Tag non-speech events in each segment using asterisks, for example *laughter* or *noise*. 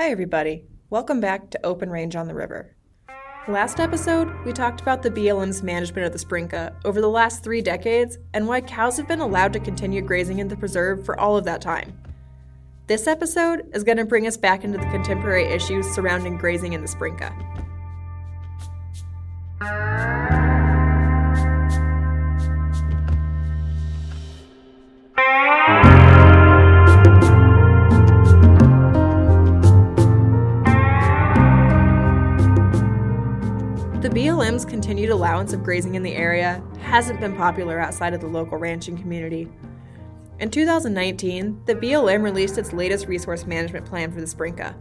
Hi, everybody. Welcome back to Open Range on the River. Last episode, we talked about the BLM's management of the Sprinka over the last three decades and why cows have been allowed to continue grazing in the preserve for all of that time. This episode is going to bring us back into the contemporary issues surrounding grazing in the Sprinka. BLM's continued allowance of grazing in the area hasn't been popular outside of the local ranching community. In 2019, the BLM released its latest resource management plan for the Sprinka.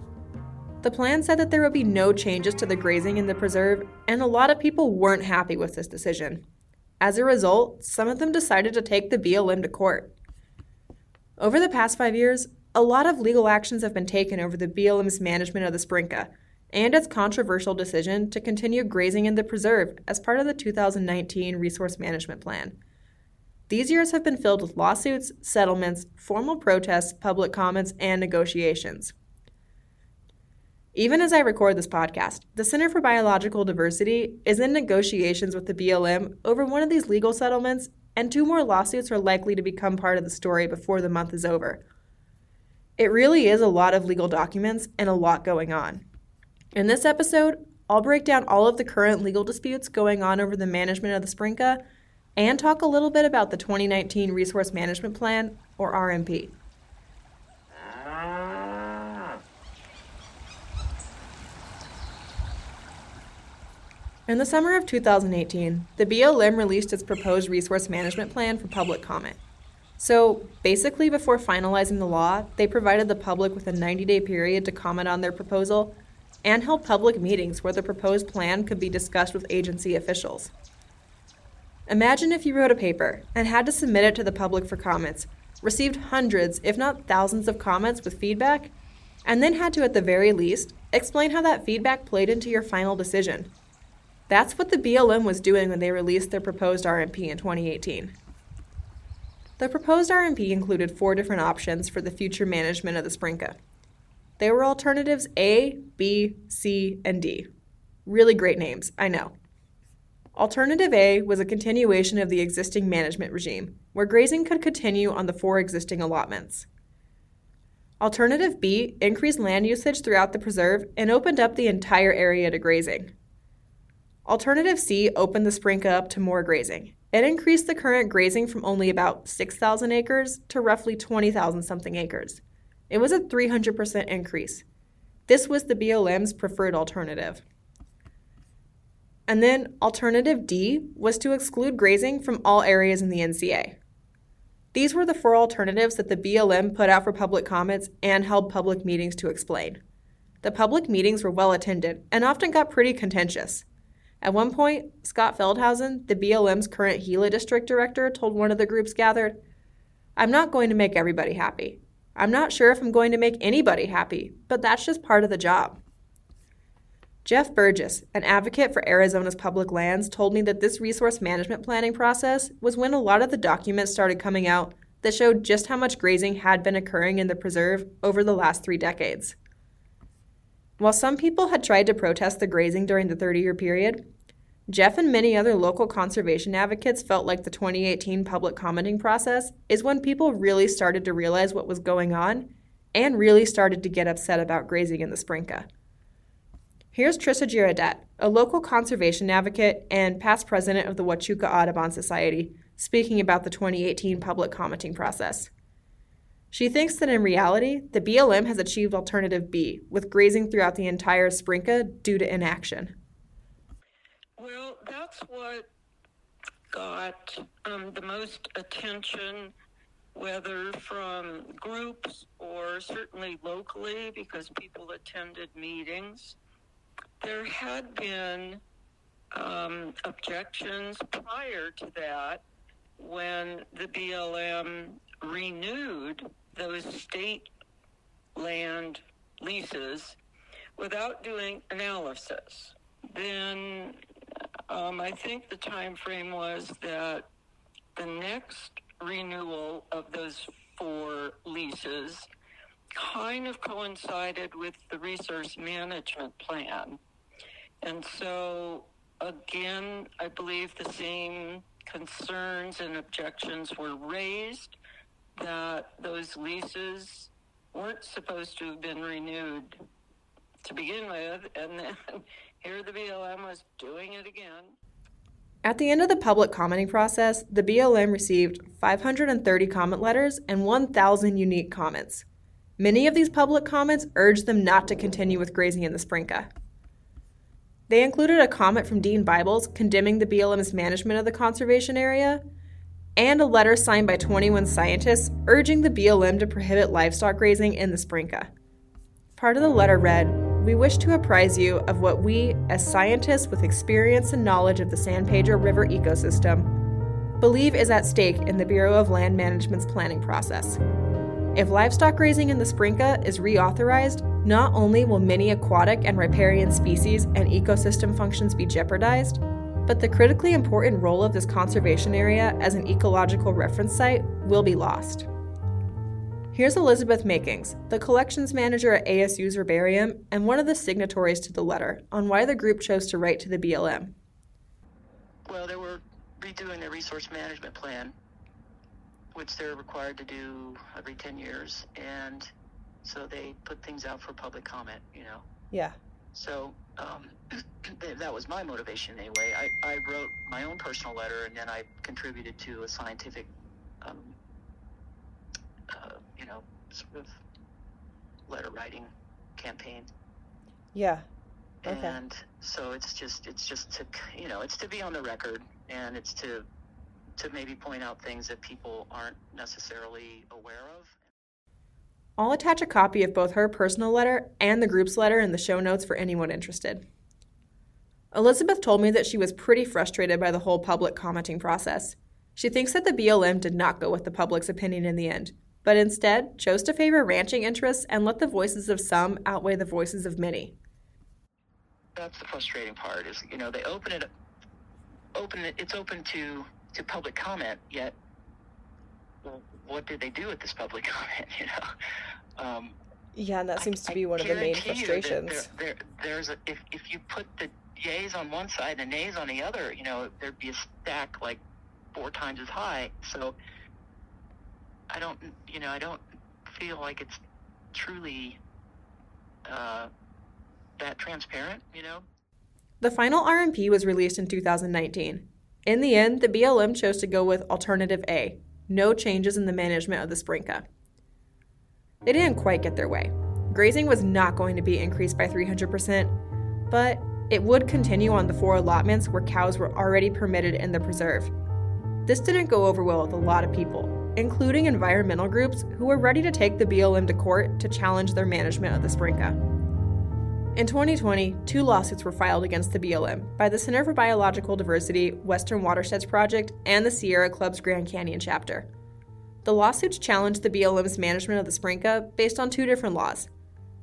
The plan said that there would be no changes to the grazing in the preserve, and a lot of people weren't happy with this decision. As a result, some of them decided to take the BLM to court. Over the past five years, a lot of legal actions have been taken over the BLM's management of the Sprinka and its controversial decision to continue grazing in the preserve as part of the 2019 Resource Management Plan. These years have been filled with lawsuits, settlements, formal protests, public comments, and negotiations. Even as I record this podcast, the Center for Biological Diversity is in negotiations with the BLM over one of these legal settlements, and two more lawsuits are likely to become part of the story before the month is over. It really is a lot of legal documents and a lot going on. In this episode, I'll break down all of the current legal disputes going on over the management of the Sprinka and talk a little bit about the 2019 Resource Management Plan, or RMP. In the summer of 2018, the BLM released its proposed resource management plan for public comment. So, basically, before finalizing the law, they provided the public with a 90 day period to comment on their proposal and held public meetings where the proposed plan could be discussed with agency officials. Imagine if you wrote a paper and had to submit it to the public for comments, received hundreds, if not thousands, of comments with feedback, and then had to, at the very least, explain how that feedback played into your final decision. That's what the BLM was doing when they released their proposed RMP in 2018. The proposed RMP included four different options for the future management of the Sprinka. They were alternatives A, B, C, and D. Really great names, I know. Alternative A was a continuation of the existing management regime, where grazing could continue on the four existing allotments. Alternative B increased land usage throughout the preserve and opened up the entire area to grazing. Alternative C opened the Sprinka up to more grazing. It increased the current grazing from only about 6,000 acres to roughly 20,000 something acres. It was a 300% increase. This was the BLM's preferred alternative. And then alternative D was to exclude grazing from all areas in the NCA. These were the four alternatives that the BLM put out for public comments and held public meetings to explain. The public meetings were well attended and often got pretty contentious. At one point, Scott Feldhausen, the BLM's current Gila district director, told one of the groups gathered, I'm not going to make everybody happy. I'm not sure if I'm going to make anybody happy, but that's just part of the job. Jeff Burgess, an advocate for Arizona's public lands, told me that this resource management planning process was when a lot of the documents started coming out that showed just how much grazing had been occurring in the preserve over the last three decades. While some people had tried to protest the grazing during the 30 year period, Jeff and many other local conservation advocates felt like the 2018 public commenting process is when people really started to realize what was going on and really started to get upset about grazing in the Sprinka. Here's Tricia Gerrodette, a local conservation advocate and past president of the Huachuca Audubon Society, speaking about the 2018 public commenting process. She thinks that in reality, the BLM has achieved alternative B, with grazing throughout the entire Sprinka due to inaction. That's what got um, the most attention, whether from groups or certainly locally, because people attended meetings. There had been um, objections prior to that when the BLM renewed those state land leases without doing analysis. Then um, I think the time frame was that the next renewal of those four leases kind of coincided with the resource management plan. And so, again, I believe the same concerns and objections were raised that those leases weren't supposed to have been renewed to begin with, and then *laughs* here the BLM was doing it again. At the end of the public commenting process, the BLM received 530 comment letters and 1,000 unique comments. Many of these public comments urged them not to continue with grazing in the Sprinka. They included a comment from Dean Bibles condemning the BLM's management of the conservation area, and a letter signed by 21 scientists urging the BLM to prohibit livestock grazing in the Sprinka. Part of the letter read We wish to apprise you of what we, as scientists with experience and knowledge of the San Pedro River ecosystem, believe is at stake in the Bureau of Land Management's planning process. If livestock grazing in the Sprinka is reauthorized, not only will many aquatic and riparian species and ecosystem functions be jeopardized, but the critically important role of this conservation area as an ecological reference site will be lost. Here's Elizabeth Makings, the collections manager at ASU's herbarium and one of the signatories to the letter, on why the group chose to write to the BLM. Well, they were redoing their resource management plan which they're required to do every 10 years. And so they put things out for public comment, you know. Yeah. So um, *clears throat* that was my motivation anyway. I, I wrote my own personal letter and then I contributed to a scientific, um, uh, you know, sort of letter writing campaign. Yeah. Okay. And so it's just, it's just to, you know, it's to be on the record and it's to to maybe point out things that people aren't necessarily aware of. I'll attach a copy of both her personal letter and the group's letter in the show notes for anyone interested. Elizabeth told me that she was pretty frustrated by the whole public commenting process. She thinks that the BLM did not go with the public's opinion in the end, but instead chose to favor ranching interests and let the voices of some outweigh the voices of many. That's the frustrating part is, you know, they open it open it it's open to to public comment, yet what did they do with this public *laughs* comment? You know. Um, yeah, and that seems to be one of the main frustrations. There, there, there's a, if if you put the yays on one side and nays on the other, you know, there'd be a stack like four times as high. So I don't, you know, I don't feel like it's truly uh, that transparent. You know. The final RMP was released in 2019. In the end, the BLM chose to go with Alternative A no changes in the management of the Sprinka. They didn't quite get their way. Grazing was not going to be increased by 300%, but it would continue on the four allotments where cows were already permitted in the preserve. This didn't go over well with a lot of people, including environmental groups who were ready to take the BLM to court to challenge their management of the Sprinka. In 2020, two lawsuits were filed against the BLM by the Center for Biological Diversity Western Watersheds Project and the Sierra Club's Grand Canyon chapter. The lawsuits challenged the BLM's management of the Sprinka based on two different laws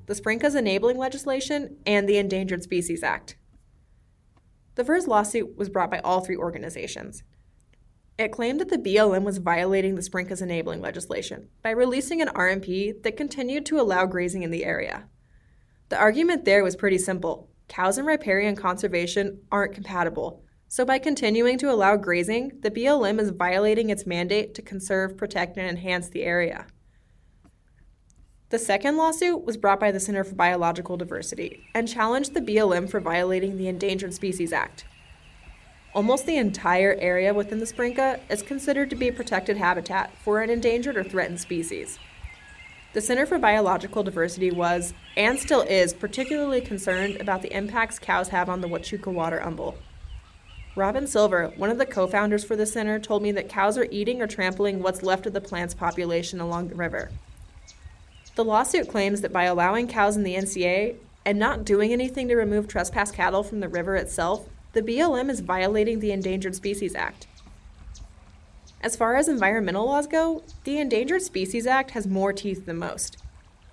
the Sprinka's enabling legislation and the Endangered Species Act. The first lawsuit was brought by all three organizations. It claimed that the BLM was violating the Sprinka's enabling legislation by releasing an RMP that continued to allow grazing in the area. The argument there was pretty simple cows and riparian conservation aren't compatible. So, by continuing to allow grazing, the BLM is violating its mandate to conserve, protect, and enhance the area. The second lawsuit was brought by the Center for Biological Diversity and challenged the BLM for violating the Endangered Species Act. Almost the entire area within the Sprinka is considered to be a protected habitat for an endangered or threatened species. The Center for Biological Diversity was, and still is, particularly concerned about the impacts cows have on the Huachuca water umbel. Robin Silver, one of the co founders for the center, told me that cows are eating or trampling what's left of the plant's population along the river. The lawsuit claims that by allowing cows in the NCA and not doing anything to remove trespass cattle from the river itself, the BLM is violating the Endangered Species Act. As far as environmental laws go, the Endangered Species Act has more teeth than most.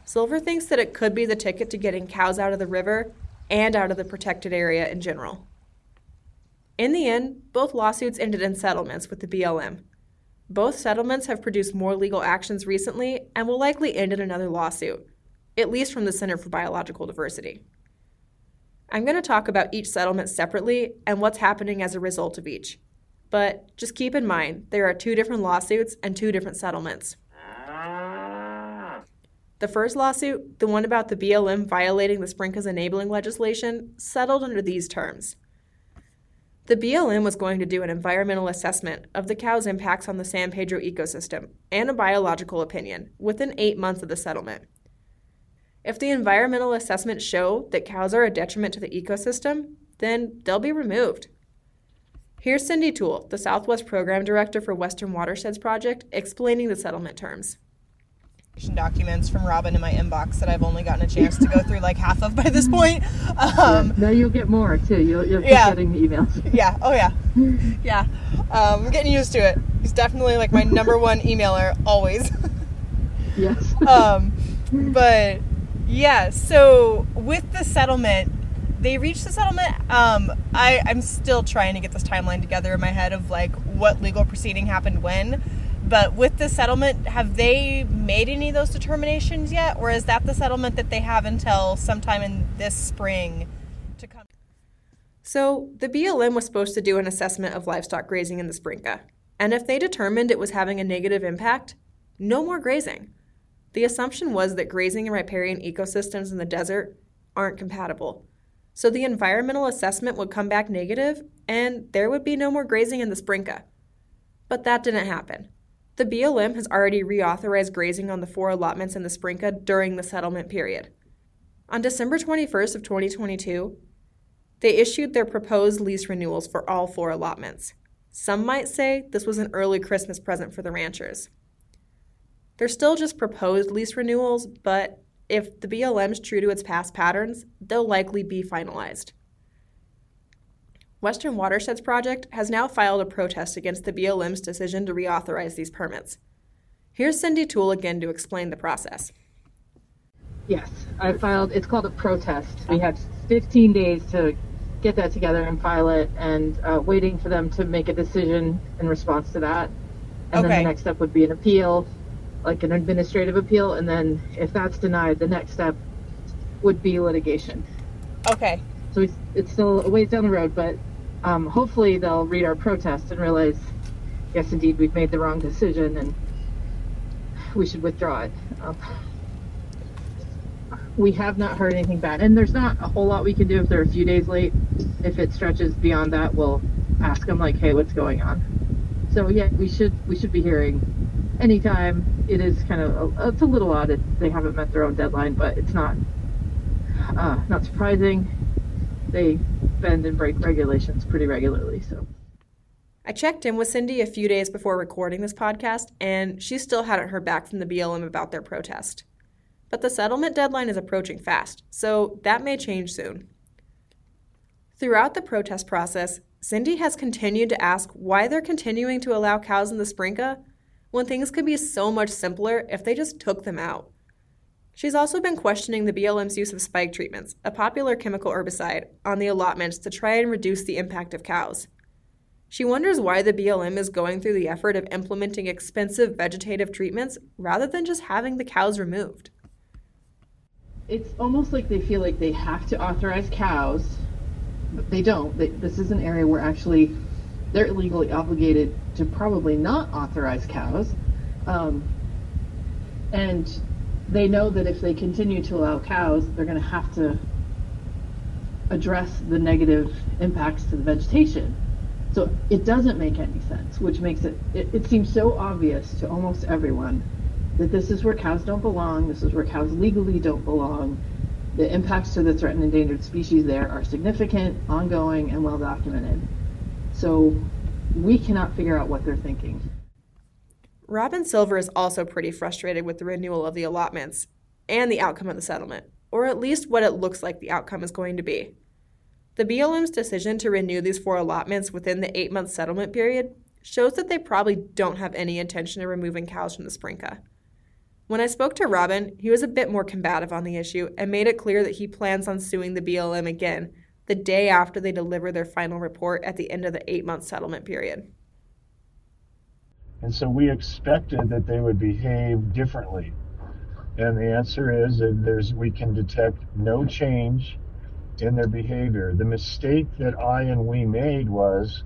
Silver thinks that it could be the ticket to getting cows out of the river and out of the protected area in general. In the end, both lawsuits ended in settlements with the BLM. Both settlements have produced more legal actions recently and will likely end in another lawsuit, at least from the Center for Biological Diversity. I'm going to talk about each settlement separately and what's happening as a result of each. But just keep in mind, there are two different lawsuits and two different settlements. The first lawsuit, the one about the BLM violating the Sprinka's enabling legislation, settled under these terms. The BLM was going to do an environmental assessment of the cow's impacts on the San Pedro ecosystem and a biological opinion within eight months of the settlement. If the environmental assessments show that cows are a detriment to the ecosystem, then they'll be removed. Here's Cyndi Tuell, the Southwest Program Director for Western Watersheds Project, explaining the settlement terms documents from Robin in my inbox that I've only gotten a chance to go through like half of by this point. Um, now you'll get more too. You'll, you'll keep yeah. getting the emails. *laughs* Yeah. Oh yeah. Yeah. Um, I'm getting used to it. He's definitely like my number one emailer always. yes. *laughs* um, but yeah. So with the settlement, they reached the settlement. Um, I I'm still trying to get this timeline together in my head of like what legal proceeding happened when but with the settlement, have they made any of those determinations yet? Or is that the settlement that they have until sometime in this spring to come? So, the BLM was supposed to do an assessment of livestock grazing in the Sprinka. And if they determined it was having a negative impact, no more grazing. The assumption was that grazing and riparian ecosystems in the desert aren't compatible. So the environmental assessment would come back negative, and there would be no more grazing in the Sprinka. But that didn't happen. The BLM has already reauthorized grazing on the four allotments in the Sprinka during the settlement period. On December 21st of 2022, they issued their proposed lease renewals for all four allotments. Some might say this was an early Christmas present for the ranchers. They're still just proposed lease renewals, but if the BLM's true to its past patterns, they'll likely be finalized. Western Watersheds Project has now filed a protest against the BLM's decision to reauthorize these permits. Here's Cyndi Tuell again to explain the process. Yes, I filed, it's called a protest. We had 15 days to get that together and file it, and uh, waiting for them to make a decision in response to that. And okay. then the next step would be an appeal, like an administrative appeal, and then if that's denied, the next step would be litigation. Okay. So it's still a ways down the road, but um, hopefully they'll read our protest and realize, yes, indeed, we've made the wrong decision and we should withdraw it. Um, we have not heard anything back, and there's not a whole lot we can do if they're a few days late. If it stretches beyond that, we'll ask them like, "Hey, what's going on?" So yeah, we should we should be hearing anytime. It is kind of a, it's a little odd. It, they haven't met their own deadline, but it's not uh, not surprising. They bend and break regulations pretty regularly. So. I checked in with Cyndi a few days before recording this podcast, and she still hadn't heard back from the BLM about their protest. But the settlement deadline is approaching fast, so that may change soon. Throughout the protest process, Cyndi has continued to ask why they're continuing to allow cows in the Sprinka when things could be so much simpler if they just took them out. She's also been questioning the BLM's use of spike treatments, a popular chemical herbicide, on the allotments to try and reduce the impact of cows. She wonders why the BLM is going through the effort of implementing expensive vegetative treatments rather than just having the cows removed. It's almost like they feel like they have to authorize cows, but they don't. They, this is an area where actually they're legally obligated to probably not authorize cows. Um, and they know that if they continue to allow cows, they're going to have to address the negative impacts to the vegetation. So it doesn't make any sense, which makes it, it, it seems so obvious to almost everyone that this is where cows don't belong, this is where cows legally don't belong. The impacts to the threatened endangered species there are significant, ongoing, and well documented. So we cannot figure out what they're thinking. Robin Silver is also pretty frustrated with the renewal of the allotments and the outcome of the settlement, or at least what it looks like the outcome is going to be. The BLM's decision to renew these four allotments within the eight month settlement period shows that they probably don't have any intention of removing cows from the Sprinka. When I spoke to Robin, he was a bit more combative on the issue and made it clear that he plans on suing the BLM again the day after they deliver their final report at the end of the eight month settlement period And so we expected that they would behave differently. And the answer is that there's we can detect no change in their behavior. The mistake that I and we made was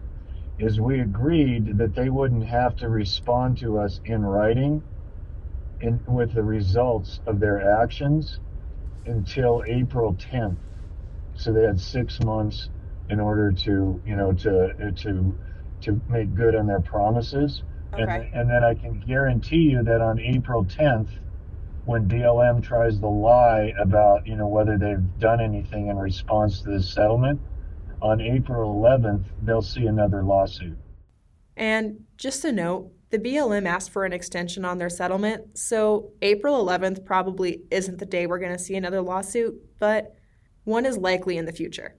is we agreed that they wouldn't have to respond to us in writing in, with the results of their actions until April 10th. So they had six months in order to, you know, to to to make good on their promises. Okay. And, and then I can guarantee you that on April 10th, when BLM tries to lie about, you know, whether they've done anything in response to this settlement, on April 11th, they'll see another lawsuit. And just a note, the BLM asked for an extension on their settlement, so April 11th probably isn't the day we're going to see another lawsuit, but one is likely in the future.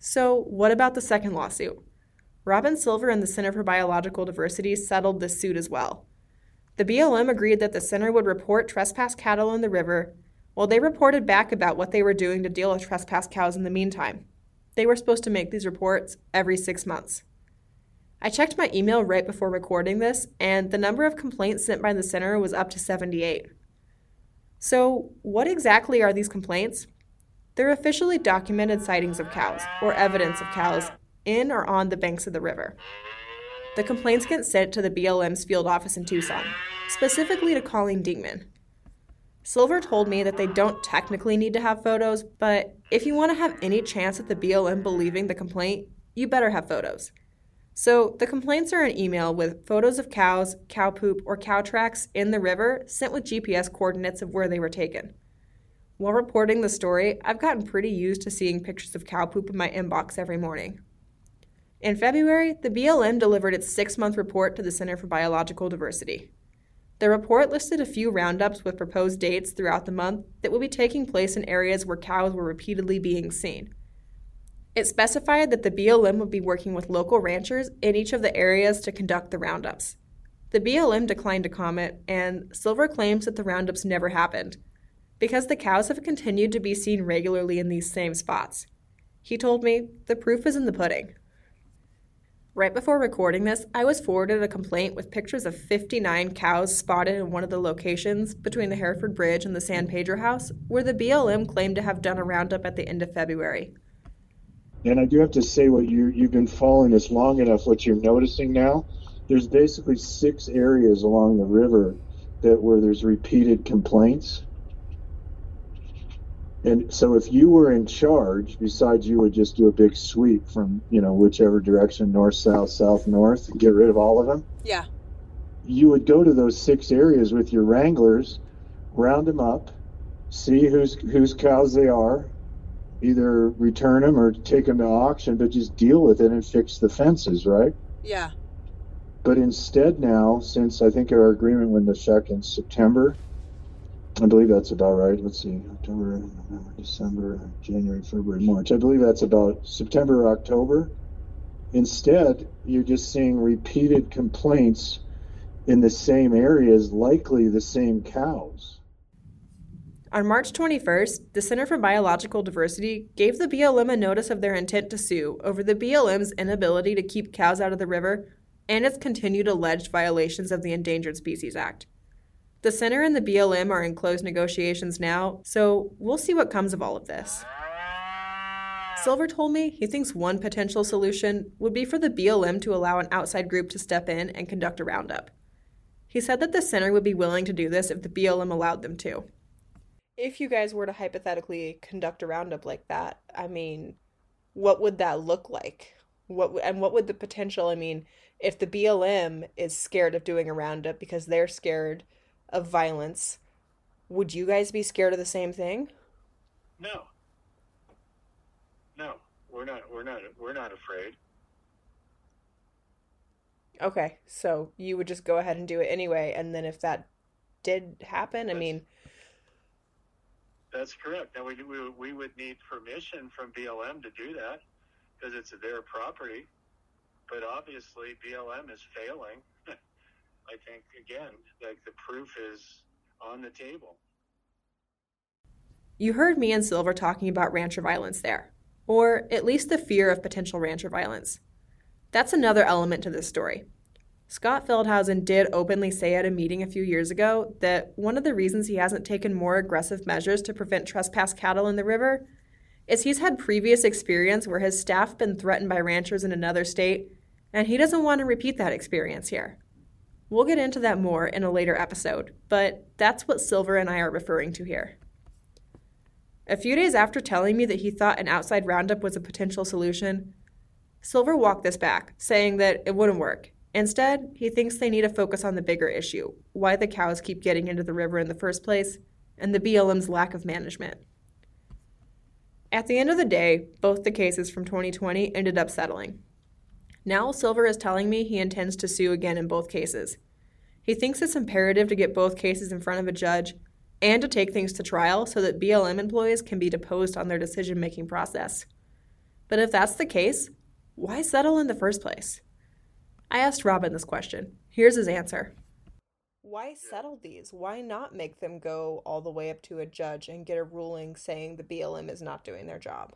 So, what about the second lawsuit? Robin Silver and the Center for Biological Diversity settled this suit as well. The BLM agreed that the center would report trespass cattle in the river, while they reported back about what they were doing to deal with trespass cows in the meantime. They were supposed to make these reports every six months. I checked my email right before recording this, and the number of complaints sent by the center was up to 78. So, what exactly are these complaints? They're officially documented sightings of cows, or evidence of cows, in or on the banks of the river. The complaints get sent to the BLM's field office in Tucson, specifically to Colleen Dingman. Silver told me that they don't technically need to have photos, but if you want to have any chance at the BLM believing the complaint, you better have photos. So the complaints are an email with photos of cows, cow poop, or cow tracks in the river sent with GPS coordinates of where they were taken. While reporting the story, I've gotten pretty used to seeing pictures of cow poop in my inbox every morning. In February, the BLM delivered its six month report to the Center for Biological Diversity. The report listed a few roundups with proposed dates throughout the month that would be taking place in areas where cows were repeatedly being seen. It specified that the BLM would be working with local ranchers in each of the areas to conduct the roundups. The BLM declined to comment, and Silver claims that the roundups never happened because the cows have continued to be seen regularly in these same spots. He told me, the proof is in the pudding. Right before recording this, I was forwarded a complaint with pictures of 59 cows spotted in one of the locations between the Hereford Bridge and the San Pedro House, where the BLM claimed to have done a roundup at the end of February. And I do have to say, what you you've been following this long enough. What you're noticing now, there's basically six areas along the river that where there's repeated complaints. And so if you were in charge, besides you would just do a big sweep from, you know, whichever direction, north, south, south, north, get rid of all of them. Yeah. You would go to those six areas with your wranglers, round them up, see whose whose cows they are, either return them or take them to auction, but just deal with it and fix the fences, right? Yeah. But instead now, since I think our agreement went into effect in September, I believe that's about right. Let's see, October, November, December, January, February, March. I believe that's about September October. Instead, you're just seeing repeated complaints in the same areas, likely the same cows. On March 21st, the Center for Biological Diversity gave the BLM a notice of their intent to sue over the BLM's inability to keep cows out of the river and its continued alleged violations of the Endangered Species Act. The center and the BLM are in closed negotiations now, so we'll see what comes of all of this. Silver told me he thinks one potential solution would be for the BLM to allow an outside group to step in and conduct a roundup. He said that the center would be willing to do this if the BLM allowed them to. If you guys were to hypothetically conduct a roundup like that, I mean, what would that look like? What and what would the potential, I mean, if the BLM is scared of doing a roundup because they're scared of violence, would you guys be scared of the same thing? No. No, we're not. We're not. We're not afraid. Okay, so you would just go ahead and do it anyway, and then if that did happen, I mean, That's correct. Now we we, we would need permission from BLM to do that because it's their property. But obviously BLM is failing. I think again, like the proof is on the table. you heard me and Silver talking about rancher violence there, or at least the fear of potential rancher violence. That's another element to this story. Scott Feldhausen did openly say at a meeting a few years ago that one of the reasons he hasn't taken more aggressive measures to prevent trespass cattle in the river is he's had previous experience where his staff been threatened by ranchers in another state, and he doesn't want to repeat that experience here. We'll get into that more in a later episode, but that's what Silver and I are referring to here. A few days after telling me that he thought an outside roundup was a potential solution, Silver walked this back, saying that it wouldn't work. Instead, he thinks they need to focus on the bigger issue why the cows keep getting into the river in the first place, and the BLM's lack of management. At the end of the day, both the cases from 2020 ended up settling. Now, Silver is telling me he intends to sue again in both cases. He thinks it's imperative to get both cases in front of a judge and to take things to trial so that BLM employees can be deposed on their decision making process. But if that's the case, why settle in the first place? I asked Robin this question. Here's his answer. Why settle these? Why not make them go all the way up to a judge and get a ruling saying the BLM is not doing their job?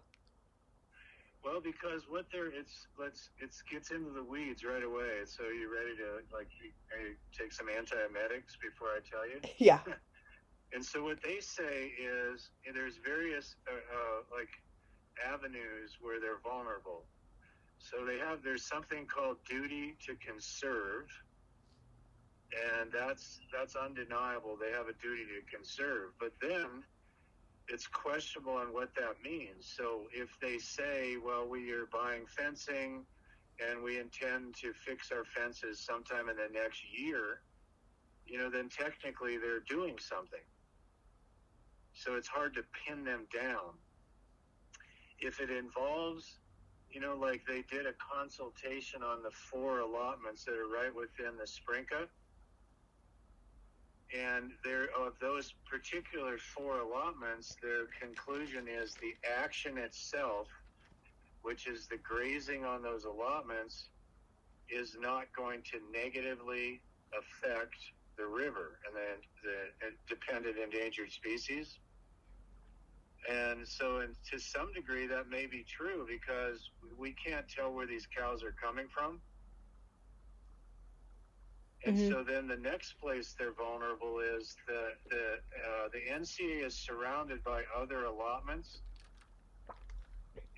Well, because what they're it's let's it gets into the weeds right away. So you ready to like take some antiemetics before I tell you? *laughs* Yeah. *laughs* and so what they say is there's various uh, uh, like avenues where they're vulnerable. So they have there's something called duty to conserve, and that's that's undeniable. They have a duty to conserve, but then it's questionable on what that means. So if they say, well, we are buying fencing and we intend to fix our fences sometime in the next year, you know, then technically they're doing something. So it's hard to pin them down. If it involves you know, like they did a consultation on the four allotments that are right within the Sprinka. And there, of those particular four allotments, their conclusion is the action itself, which is the grazing on those allotments, is not going to negatively affect the river and the, the dependent endangered species. And so, and to some degree, that may be true because we can't tell where these cows are coming from. And mm-hmm. so then the next place they're vulnerable is the the uh, the NCA is surrounded by other allotments,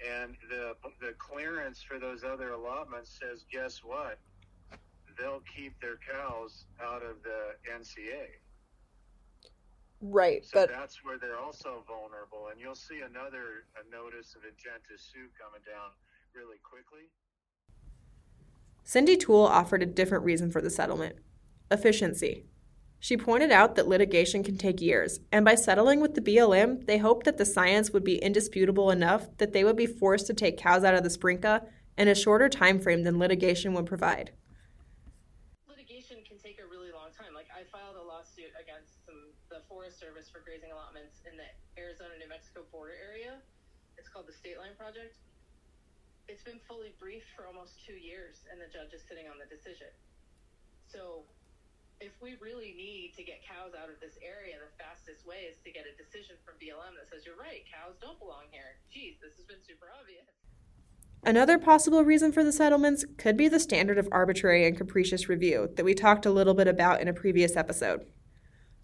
and the the clearance for those other allotments says, guess what? They'll keep their cows out of the NCA. Right, so but that's where they're also vulnerable, and you'll see another notice of intent to sue coming down really quickly. Cyndi Tuell offered a different reason for the settlement efficiency. She pointed out that litigation can take years, and by settling with the BLM, they hoped that the science would be indisputable enough that they would be forced to take cows out of the Sprinka in a shorter time frame than litigation would provide. Litigation can take a really long time. Like I filed a lawsuit against the Forest Service for grazing allotments in the Arizona New Mexico border area. It's called the State Line Project. It's been fully briefed for almost two years, and the judge is sitting on the decision. So, if we really need to get cows out of this area, the fastest way is to get a decision from BLM that says, You're right, cows don't belong here. Geez, this has been super obvious. Another possible reason for the settlements could be the standard of arbitrary and capricious review that we talked a little bit about in a previous episode.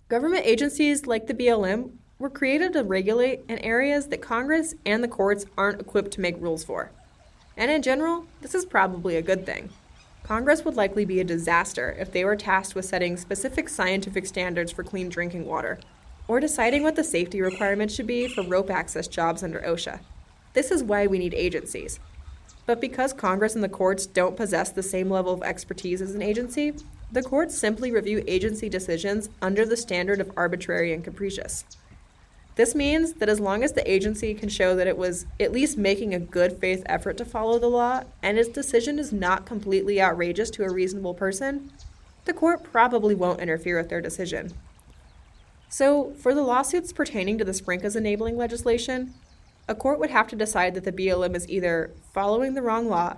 Government agencies like the BLM were created to regulate in areas that Congress and the courts aren't equipped to make rules for. And in general, this is probably a good thing. Congress would likely be a disaster if they were tasked with setting specific scientific standards for clean drinking water, or deciding what the safety requirements should be for rope access jobs under OSHA. This is why we need agencies. But because Congress and the courts don't possess the same level of expertise as an agency, the courts simply review agency decisions under the standard of arbitrary and capricious. This means that as long as the agency can show that it was at least making a good faith effort to follow the law and its decision is not completely outrageous to a reasonable person, the court probably won't interfere with their decision. So, for the lawsuits pertaining to the Sprinka's enabling legislation, a court would have to decide that the BLM is either following the wrong law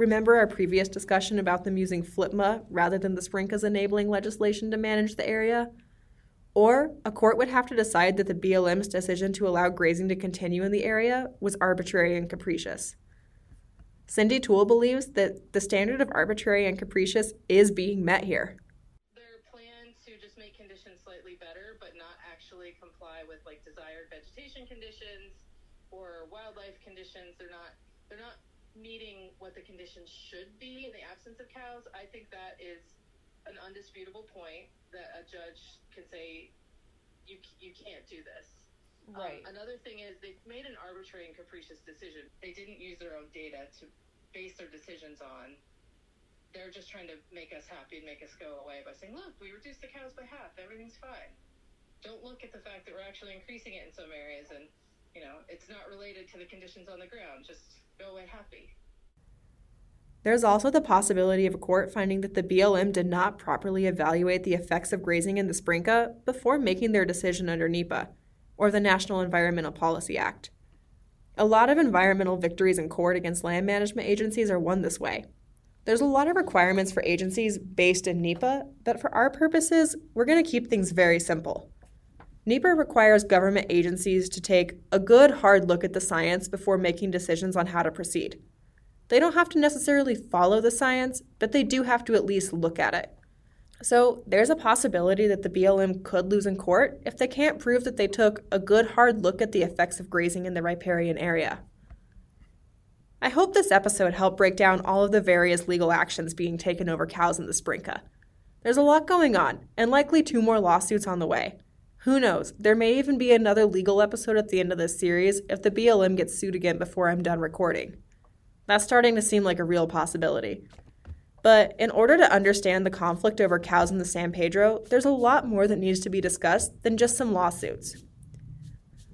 Remember our previous discussion about them using FLPMA rather than the Sprinka's enabling legislation to manage the area? Or a court would have to decide that the BLM's decision to allow grazing to continue in the area was arbitrary and capricious. Cyndi Tuell believes that the standard of arbitrary and capricious is being met here. Their plan to just make conditions slightly better, but not actually comply with like desired vegetation conditions or wildlife conditions. They're not they're not meeting what the conditions should be in the absence of cows. I think that is an undisputable point that a judge can say you you can't do this. Right. Um, another thing is they've made an arbitrary and capricious decision. They didn't use their own data to base their decisions on. They're just trying to make us happy and make us go away by saying, "Look, we reduced the cows by half. Everything's fine." Don't look at the fact that we're actually increasing it in some areas, and you know it's not related to the conditions on the ground. Just go away happy. There's also the possibility of a court finding that the BLM did not properly evaluate the effects of grazing in the Sprinka before making their decision under NEPA, or the National Environmental Policy Act. A lot of environmental victories in court against land management agencies are won this way. There's a lot of requirements for agencies based in NEPA, but for our purposes, we're going to keep things very simple. NEPA requires government agencies to take a good hard look at the science before making decisions on how to proceed. They don't have to necessarily follow the science, but they do have to at least look at it. So there's a possibility that the BLM could lose in court if they can't prove that they took a good hard look at the effects of grazing in the riparian area. I hope this episode helped break down all of the various legal actions being taken over cows in the Sprinka. There's a lot going on, and likely two more lawsuits on the way. Who knows? There may even be another legal episode at the end of this series if the BLM gets sued again before I'm done recording. That's starting to seem like a real possibility. But in order to understand the conflict over cows in the San Pedro, there's a lot more that needs to be discussed than just some lawsuits.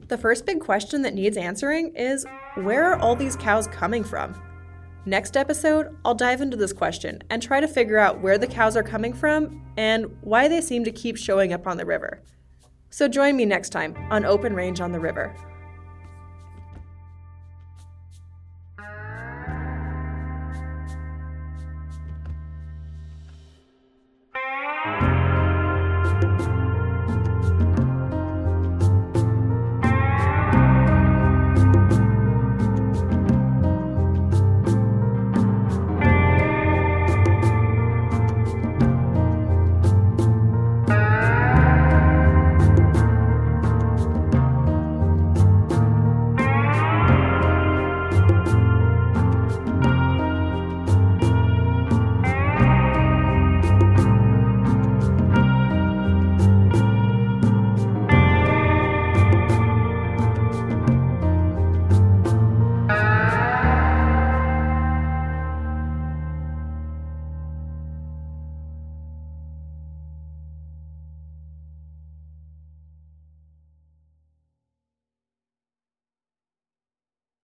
The first big question that needs answering is where are all these cows coming from? Next episode, I'll dive into this question and try to figure out where the cows are coming from and why they seem to keep showing up on the river. So join me next time on Open Range on the River.